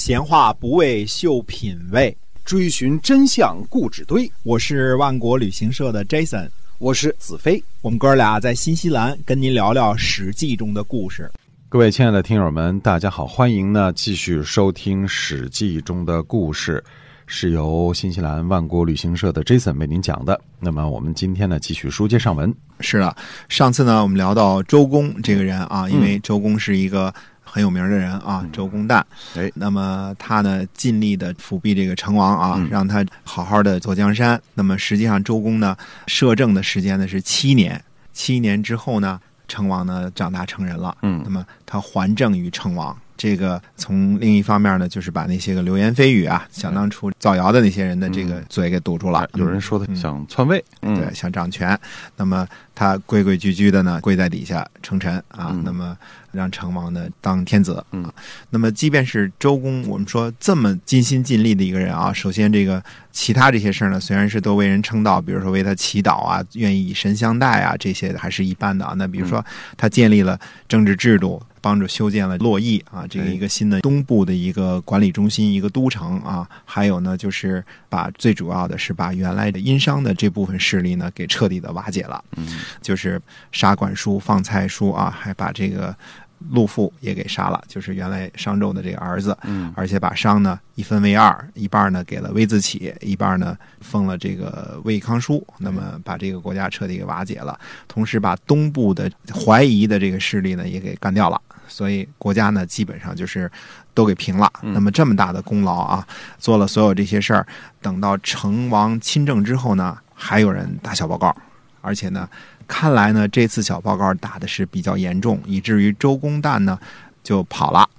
闲话不为秀品味，追寻真相故纸堆。我是万国旅行社的 Jason，我是子飞。我们哥俩在新西兰跟您聊聊《史记》中的故事。各位亲爱的听友们，大家好，欢迎呢继续收听《史记》中的故事，是由新西兰万国旅行社的 Jason 为您讲的。那么我们今天呢继续书接上文。是的，上次呢我们聊到周公这个人啊，因为周公是一个。很有名的人啊，周公旦。哎，那么他呢，尽力的辅弼这个成王啊，让他好好的坐江山。那么实际上，周公呢，摄政的时间呢是七年。七年之后呢，成王呢长大成人了。嗯，那么他还政于成王。这个从另一方面呢，就是把那些个流言蜚语啊，想当初造谣的那些人的这个嘴给堵住了。有人说他想篡位，对，想掌权。那么他规规矩矩的呢，跪在底下称臣啊。那么让成王呢当天子啊。那么即便是周公，我们说这么尽心尽力的一个人啊，首先这个其他这些事儿呢，虽然是都为人称道，比如说为他祈祷啊，愿意以身相待啊，这些还是一般的啊。那比如说他建立了政治制度。帮助修建了洛邑啊，这个一个新的东部的一个管理中心，一个都城啊。还有呢，就是把最主要的是把原来的殷商的这部分势力呢给彻底的瓦解了。嗯，就是杀管叔、放蔡叔啊，还把这个。陆父也给杀了，就是原来商纣的这个儿子，嗯，而且把商呢一分为二，一半呢给了微子启，一半呢封了这个魏康叔，那么把这个国家彻底给瓦解了，同时把东部的怀疑的这个势力呢也给干掉了，所以国家呢基本上就是都给平了。那么这么大的功劳啊，做了所有这些事儿，等到成王亲政之后呢，还有人打小报告，而且呢。看来呢，这次小报告打的是比较严重，以至于周公旦呢就跑了。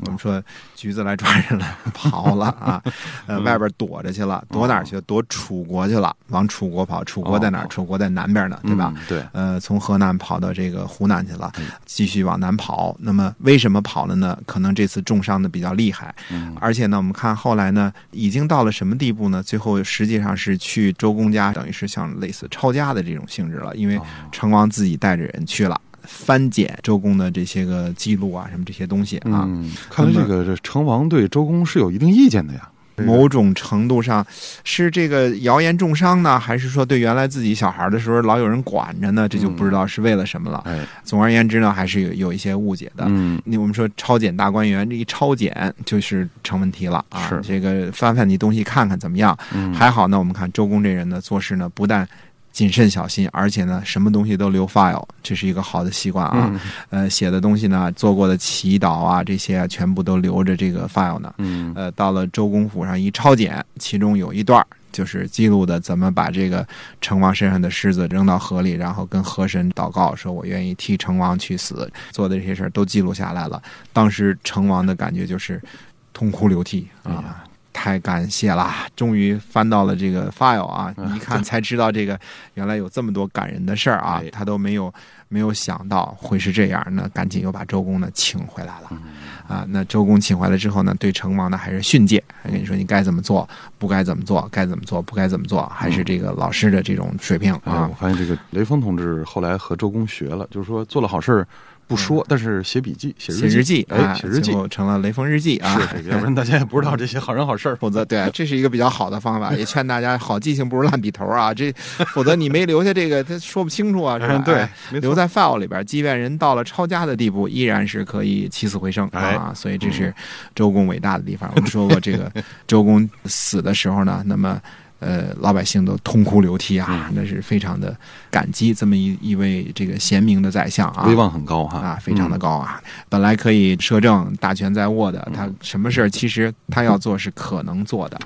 我们说橘子来抓人了，跑了啊！呃，外边躲着去了，躲哪儿去？躲楚国去了，往楚国跑。楚国在哪儿？楚国在南边呢，对吧？对。呃，从河南跑到这个湖南去了，继续往南跑。那么为什么跑了呢？可能这次重伤的比较厉害，而且呢，我们看后来呢，已经到了什么地步呢？最后实际上是去周公家，等于是像类似抄家的这种性质了，因为成王自己带着人去了。翻检周公的这些个记录啊，什么这些东西啊，看来这个这成王对周公是有一定意见的呀。某种程度上是这个谣言重伤呢，还是说对原来自己小孩的时候老有人管着呢？这就不知道是为了什么了。哎，总而言之呢，还是有有一些误解的。嗯，你我们说抄检大观园这一抄检就是成问题了啊。是这个翻翻你东西看看怎么样？嗯，还好呢。我们看周公这人呢，做事呢不但。谨慎小心，而且呢，什么东西都留 file，这是一个好的习惯啊。呃，写的东西呢，做过的祈祷啊，这些全部都留着这个 file 呢。嗯。呃，到了周公府上一抄检，其中有一段就是记录的怎么把这个成王身上的狮子扔到河里，然后跟河神祷告，说我愿意替成王去死，做的这些事儿都记录下来了。当时成王的感觉就是痛哭流涕啊。太感谢啦，终于翻到了这个 file 啊！一看 才知道这个原来有这么多感人的事儿啊！他都没有没有想到会是这样，那赶紧又把周公呢请回来了啊！那周公请回来之后呢，对成王呢还是训诫，跟你说你该怎么做，不该怎么做，该怎么做，不该怎么做，还是这个老师的这种水平啊！我发现这个雷锋同志后来和周公学了，就是说做了好事儿。不说，但是写笔记、写日记，哎，写日记成了雷锋日记啊！是，要不然大家也不知道这些好人好事儿否则，对，这是一个比较好的方法，也劝大家好记性不如烂笔头啊！这，否则你没留下这个，他说不清楚啊，是吧？对，留在 file 里边，即便人到了抄家的地步，依然是可以起死回生啊！所以这是周公伟大的地方。我们说过，这个 周公死的时候呢，那么。呃，老百姓都痛哭流涕啊，那是非常的感激这么一一位这个贤明的宰相啊，威望很高哈。啊，非常的高啊。本来可以摄政大权在握的，他什么事儿其实他要做是可能做的。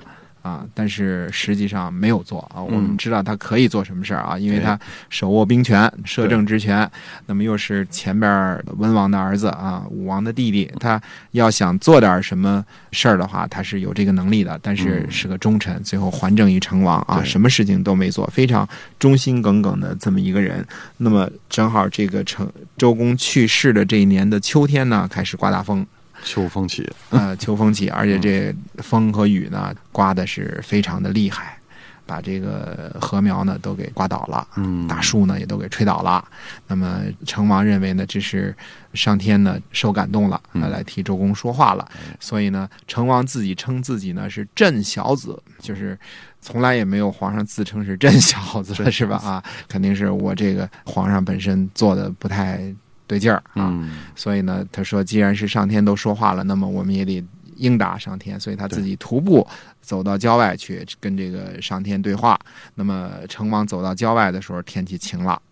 啊，但是实际上没有做啊。我们知道他可以做什么事儿啊，因为他手握兵权、摄政之权，那么又是前边文王的儿子啊，武王的弟弟，他要想做点什么事儿的话，他是有这个能力的。但是是个忠臣，最后还政于成王啊，什么事情都没做，非常忠心耿耿的这么一个人。那么正好这个成周公去世的这一年的秋天呢，开始刮大风。秋风起，呃，秋风起，而且这风和雨呢，刮的是非常的厉害，把这个禾苗呢都给刮倒了，嗯大树呢也都给吹倒了。那么成王认为呢，这是上天呢受感动了，来替周公说话了。所以呢，成王自己称自己呢是镇小子，就是从来也没有皇上自称是镇小子的，是吧？啊，肯定是我这个皇上本身做的不太对劲儿啊。嗯所以呢，他说，既然是上天都说话了，那么我们也得应答上天。所以他自己徒步走到郊外去跟这个上天对话。那么成王走到郊外的时候，天气晴了，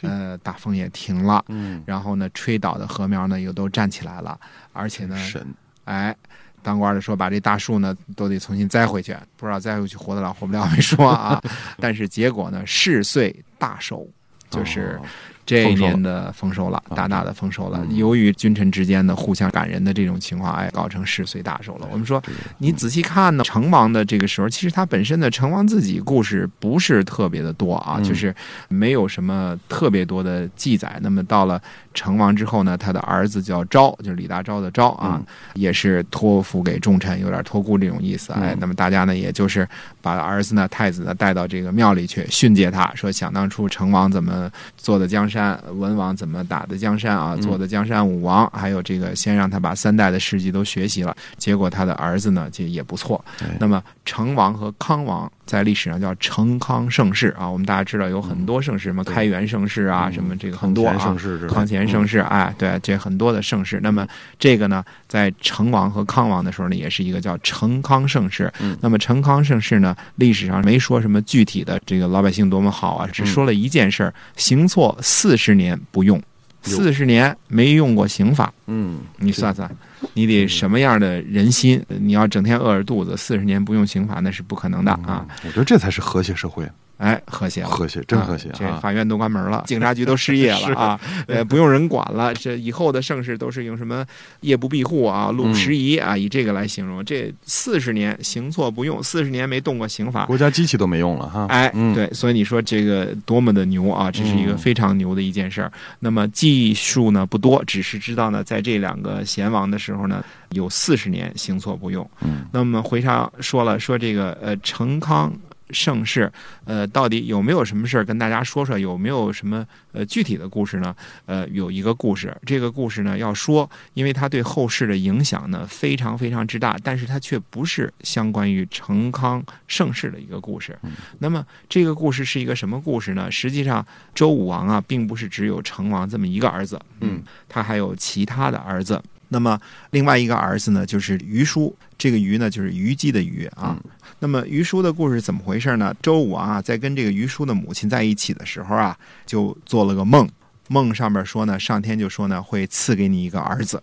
呃，大风也停了，嗯，然后呢，吹倒的禾苗呢又都站起来了，而且呢，神哎。当官的说把这大树呢都得重新栽回去，不知道栽回去活得了活不了没说啊。但是结果呢，事遂大收，就是哦这一年的丰收了，啊大大的丰收了。嗯由于君臣之间的互相感人的这种情况，哎，搞成十岁大寿了。我们说，你仔细看呢，成王的这个时候，其实他本身的成王自己故事不是特别的多啊，嗯就是没有什么特别多的记载。那么到了成王之后呢，他的儿子叫昭，就是李大钊的昭啊，嗯也是托付给重臣，有点托孤这种意思。哎嗯，那么大家呢，也就是把儿子呢、太子呢带到这个庙里去训诫他，说想当初成王怎么做的江山，文王怎么打的江山啊，嗯做的江山武王，还有这个先让他把三代的事迹都学习了，结果他的儿子呢就也不错。哎那么成王和康王在历史上叫成康盛世啊，我们大家知道有很多盛世，什么开元盛世啊，嗯什么这个很多啊，康乾盛世康乾盛世，哎，对，这很多的盛世。那么这个呢，在成王和康王的时候呢，也是一个叫成康盛世。嗯。那么成康盛世呢，历史上没说什么具体的这个老百姓多么好啊，只说了一件事儿：行错四十年不用，四十年没用过刑法。嗯，你算算，你得什么样的人心？你要整天饿着肚子，四十年不用刑法，那是不可能的啊！嗯，我觉得这才是和谐社会，哎，和谐了。和谐真和谐啊！这啊！法院都关门了，警察局都失业了啊！呃，不用人管了。这以后的盛世都是用什么夜不闭户啊、路不拾遗啊，以这个来形容。这四十年行错不用，四十年没动过刑法。国家机器都没用了哈。哎，嗯，对，所以你说这个多么的牛啊！这是一个嗯非常牛的一件事儿。那么技术呢不多，只是知道呢，在这两个贤王的时候呢，有四十年行错不用。嗯，那么回上说了，说这个呃成康盛世，呃，到底有没有什么事儿跟大家说说？有没有什么呃具体的故事呢？呃，有一个故事，这个故事呢要说，因为它对后世的影响呢非常非常之大，但是它却不是相关于成康盛世的一个故事。那么这个故事是一个什么故事呢？实际上，周武王啊，并不是只有成王这么一个儿子，嗯，他还有其他的儿子。那么另外一个儿子呢，就是虞书。这个虞呢，就是虞姬的虞啊。那么虞书的故事怎么回事呢？周武王啊，在跟这个虞书的母亲在一起的时候啊，就做了个梦。梦上面说呢，上天就说呢，会赐给你一个儿子。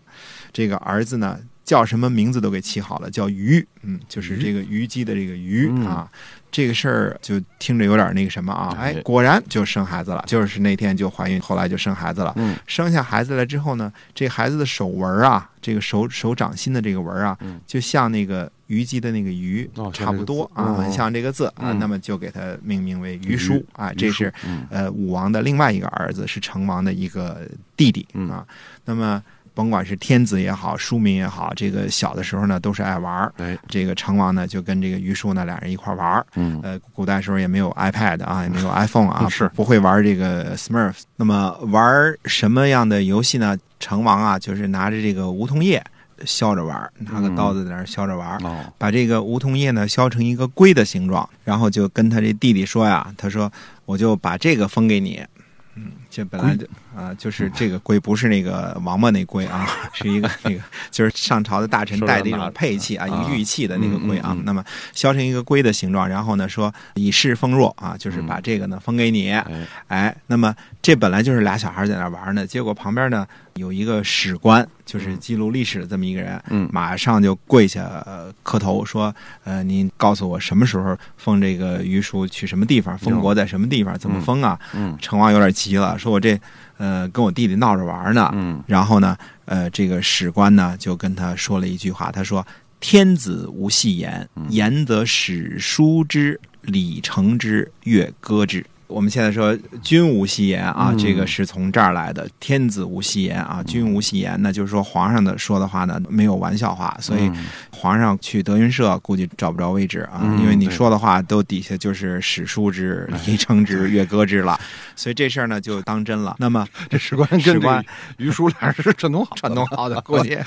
这个儿子呢，叫什么名字都给起好了，叫虞。嗯，就是这个虞姬的这个虞嗯。啊。这个事儿就听着有点那个什么啊，哎。哎，果然就生孩子了，就是那天就怀孕，后来就生孩子了。嗯，生下孩子来之后呢，这孩子的手纹啊，这个手手掌心的这个纹啊，嗯。就像那个虞姬的那个虞、哦差不多啊，很像这个字啊，嗯。那么就给他命名为虞书啊，这是嗯。呃武王的另外一个儿子，是成王的一个弟弟嗯。啊。那么甭管是天子也好，庶民也好，这个小的时候呢都是爱玩儿。哎，这个成王呢就跟这个虞书呢俩人一块儿玩儿。嗯呃，古代时候也没有 iPad 啊，也没有 iPhone 啊，是不会玩这个 Smurf。那么玩什么样的游戏呢？成王啊，就是拿着这个梧桐叶削着玩儿，拿个刀子在那儿削着玩儿。哦，把这个梧桐叶呢削成一个龟的形状，然后就跟他这弟弟说呀，他说我就把这个封给你。嗯，这本来就啊、就是这个龟不是那个王八那龟啊，是一个那个就是上朝的大臣带的一种配器啊，一啊个玉器的那个龟啊。那么削成一个龟的形状，然后呢说以示封若啊，就是把这个呢封给你。哎，哎，那么这本来就是俩小孩在那玩呢，结果旁边呢有一个史官，就是记录历史的这么一个人，嗯马上就跪下、呃、磕头说：“呃，您告诉我什么时候封这个虞叔去什么地方，封国在什么地方，怎么封啊？”嗯成王有点急了，说：“我这呃跟我弟弟闹着玩呢。嗯然后呢，呃，这个史官呢就跟他说了一句话，他说：“天子无戏言，嗯言则史书之，礼成之，乐歌之。”我们现在说君无戏言啊，嗯。这个是从这儿来的。天子无戏言啊，君无戏言，那就是说皇上的说的话呢没有玩笑话，所以皇上去德云社估计找不着位置啊，嗯因为你说的话都底下就是史书之、离城之、乐歌之了，所以这事儿呢就当真了。那么 这史官跟史官于叔俩人是串通好的，串通好的，估计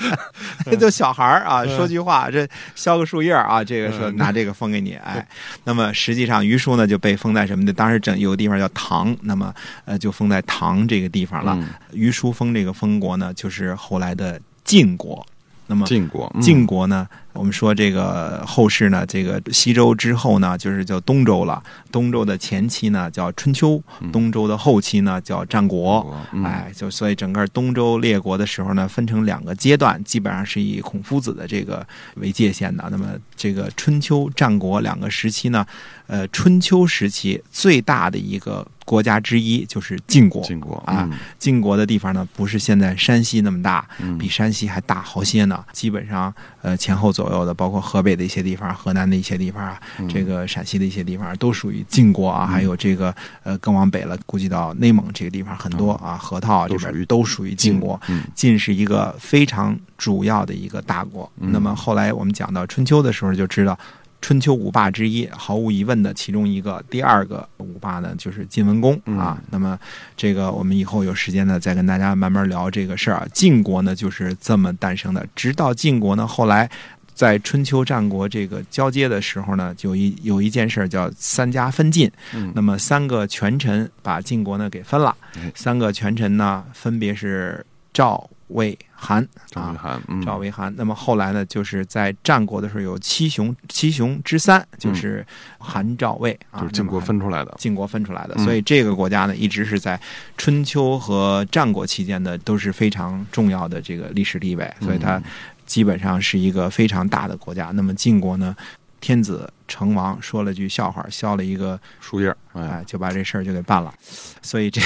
这就小孩儿啊，说句话，这削个树叶儿啊，这个说嗯拿这个封给你，哎，那么实际上于叔呢就被封在什么的？当时整有个地方叫唐，那么呃就封在唐这个地方了。嗯于叔封这个封国呢，就是后来的晋国。那么晋国，嗯晋国呢，我们说这个后世呢，这个西周之后呢，就是叫东周了。东周的前期呢叫春秋，东周的后期呢叫战国。嗯哎，就所以整个东周列国的时候呢，分成两个阶段，基本上是以孔夫子的这个为界限的。那么这个春秋战国两个时期呢，呃，春秋时期最大的一个国家之一就是晋国。晋国啊，嗯晋国的地方呢，不是现在山西那么大，嗯比山西还大好些呢。基本上，呃，前后左右的，包括河北的一些地方、河南的一些地方啊，嗯这个陕西的一些地方，都属于晋国啊。还有这个，呃，更往北了，估计到内蒙这个地方很多啊，河套啊这边都属于晋国。嗯晋是一个非常主要的一个大国。嗯那么后来我们讲到春秋的时候，就知道。春秋五霸之一，毫无疑问的其中一个，第二个五霸呢就是晋文公啊。那么这个我们以后有时间呢再跟大家慢慢聊这个事儿啊。晋国呢就是这么诞生的，直到晋国呢后来在春秋战国这个交接的时候呢，有一有一件事儿叫三家分晋。嗯。那么三个权臣把晋国呢给分了。哎，三个权臣呢分别是赵、魏、韩。啊。赵魏、韩，嗯。赵、魏、韩。那么后来呢，就是在战国的时候有七雄，七雄之三就是韩、赵、魏。啊，嗯就是晋国分出来的，晋国分出来的，嗯。所以这个国家呢，一直是在春秋和战国期间的都是非常重要的这个历史地位，所以它嗯基本上是一个非常大的国家。那么晋国呢，天子成王说了句笑话，削了一个树叶，哎，哎，就把这事儿就给办了。所以这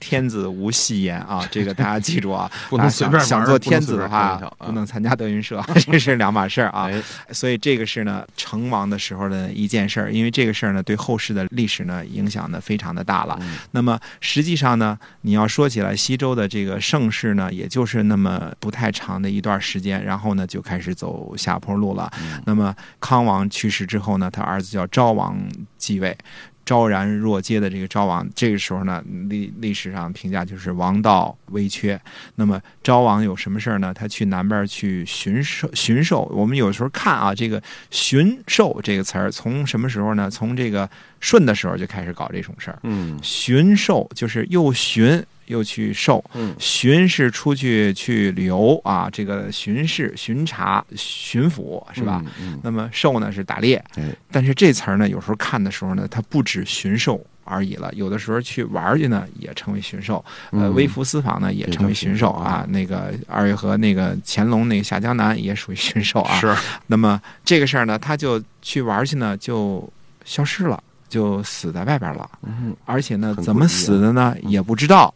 天子无戏言啊，这个大家记住啊，不能随便想想做天子的话不能参加德云社，这是两码事儿啊。哎，所以这个是呢，成王的时候的一件事儿，因为这个事儿呢，对后世的历史呢影响呢非常的大了。嗯那么实际上呢，你要说起来，西周的这个盛世呢，也就是那么不太长的一段时间，然后呢就开始走下坡路了。嗯那么康王去世之后呢，他儿子叫昭王继位。昭然若揭的这个昭王，这个时候呢，历历史上评价就是王道微缺。那么昭王有什么事儿呢？他去南边去巡狩，巡狩。我们有时候看啊，这个“巡狩”这个词儿，从什么时候呢？从这个舜的时候就开始搞这种事儿。嗯巡狩就是又巡又去狩，嗯巡是出去去旅游啊，这个巡视、巡查、巡抚是吧？？嗯，那么狩呢是打猎，哎，但是这词儿呢，有时候看的时候呢，它不止巡狩而已了，有的时候去玩去呢，也成为巡狩。呃，嗯微服私访呢，也成为巡狩啊。那个二月河那个乾隆那个下江南也属于巡狩啊。是，那么这个事儿呢，他就去玩去呢，就消失了。就死在外边了，嗯而且呢，怎么死的呢，也不知道。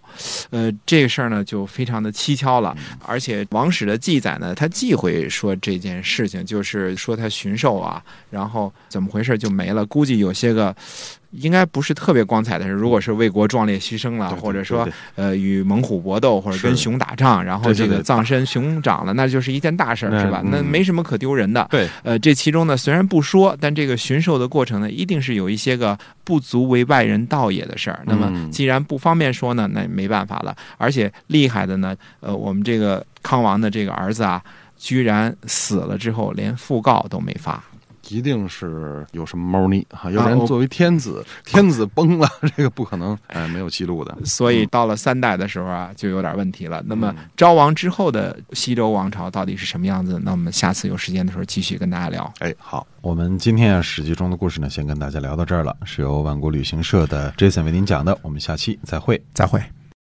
呃，这个事儿呢，就非常的蹊跷了。嗯而且王史的记载呢，他忌讳说这件事情，就是说他巡狩啊，然后怎么回事就没了。估计有些个应该不是特别光彩的事，如果是为国壮烈牺牲了，对对或者说呃与猛虎搏斗，或者跟熊打仗，然后这个葬身熊掌了，那就是一件大事儿，是吧？嗯那没什么可丢人的。对，呃，这其中呢，虽然不说，但这个巡狩的过程呢，一定是有一些个不足为外人道也的事儿。那么嗯既然不方便说呢，那也没办法了。而且厉害的呢，呃，我们这个康王的这个儿子啊，居然死了之后连讣告都没发。一定是有什么猫腻哈，要不然作为天子，天子崩了，这个不可能，哎，没有记录的。所以到了三代的时候啊，就有点问题了。那么嗯昭王之后的西周王朝到底是什么样子？那我们下次有时间的时候继续跟大家聊。哎，好，我们今天啊《史记》中的故事呢，先跟大家聊到这儿了，是由万国旅行社的 Jason 为您讲的，我们下期再会。再会。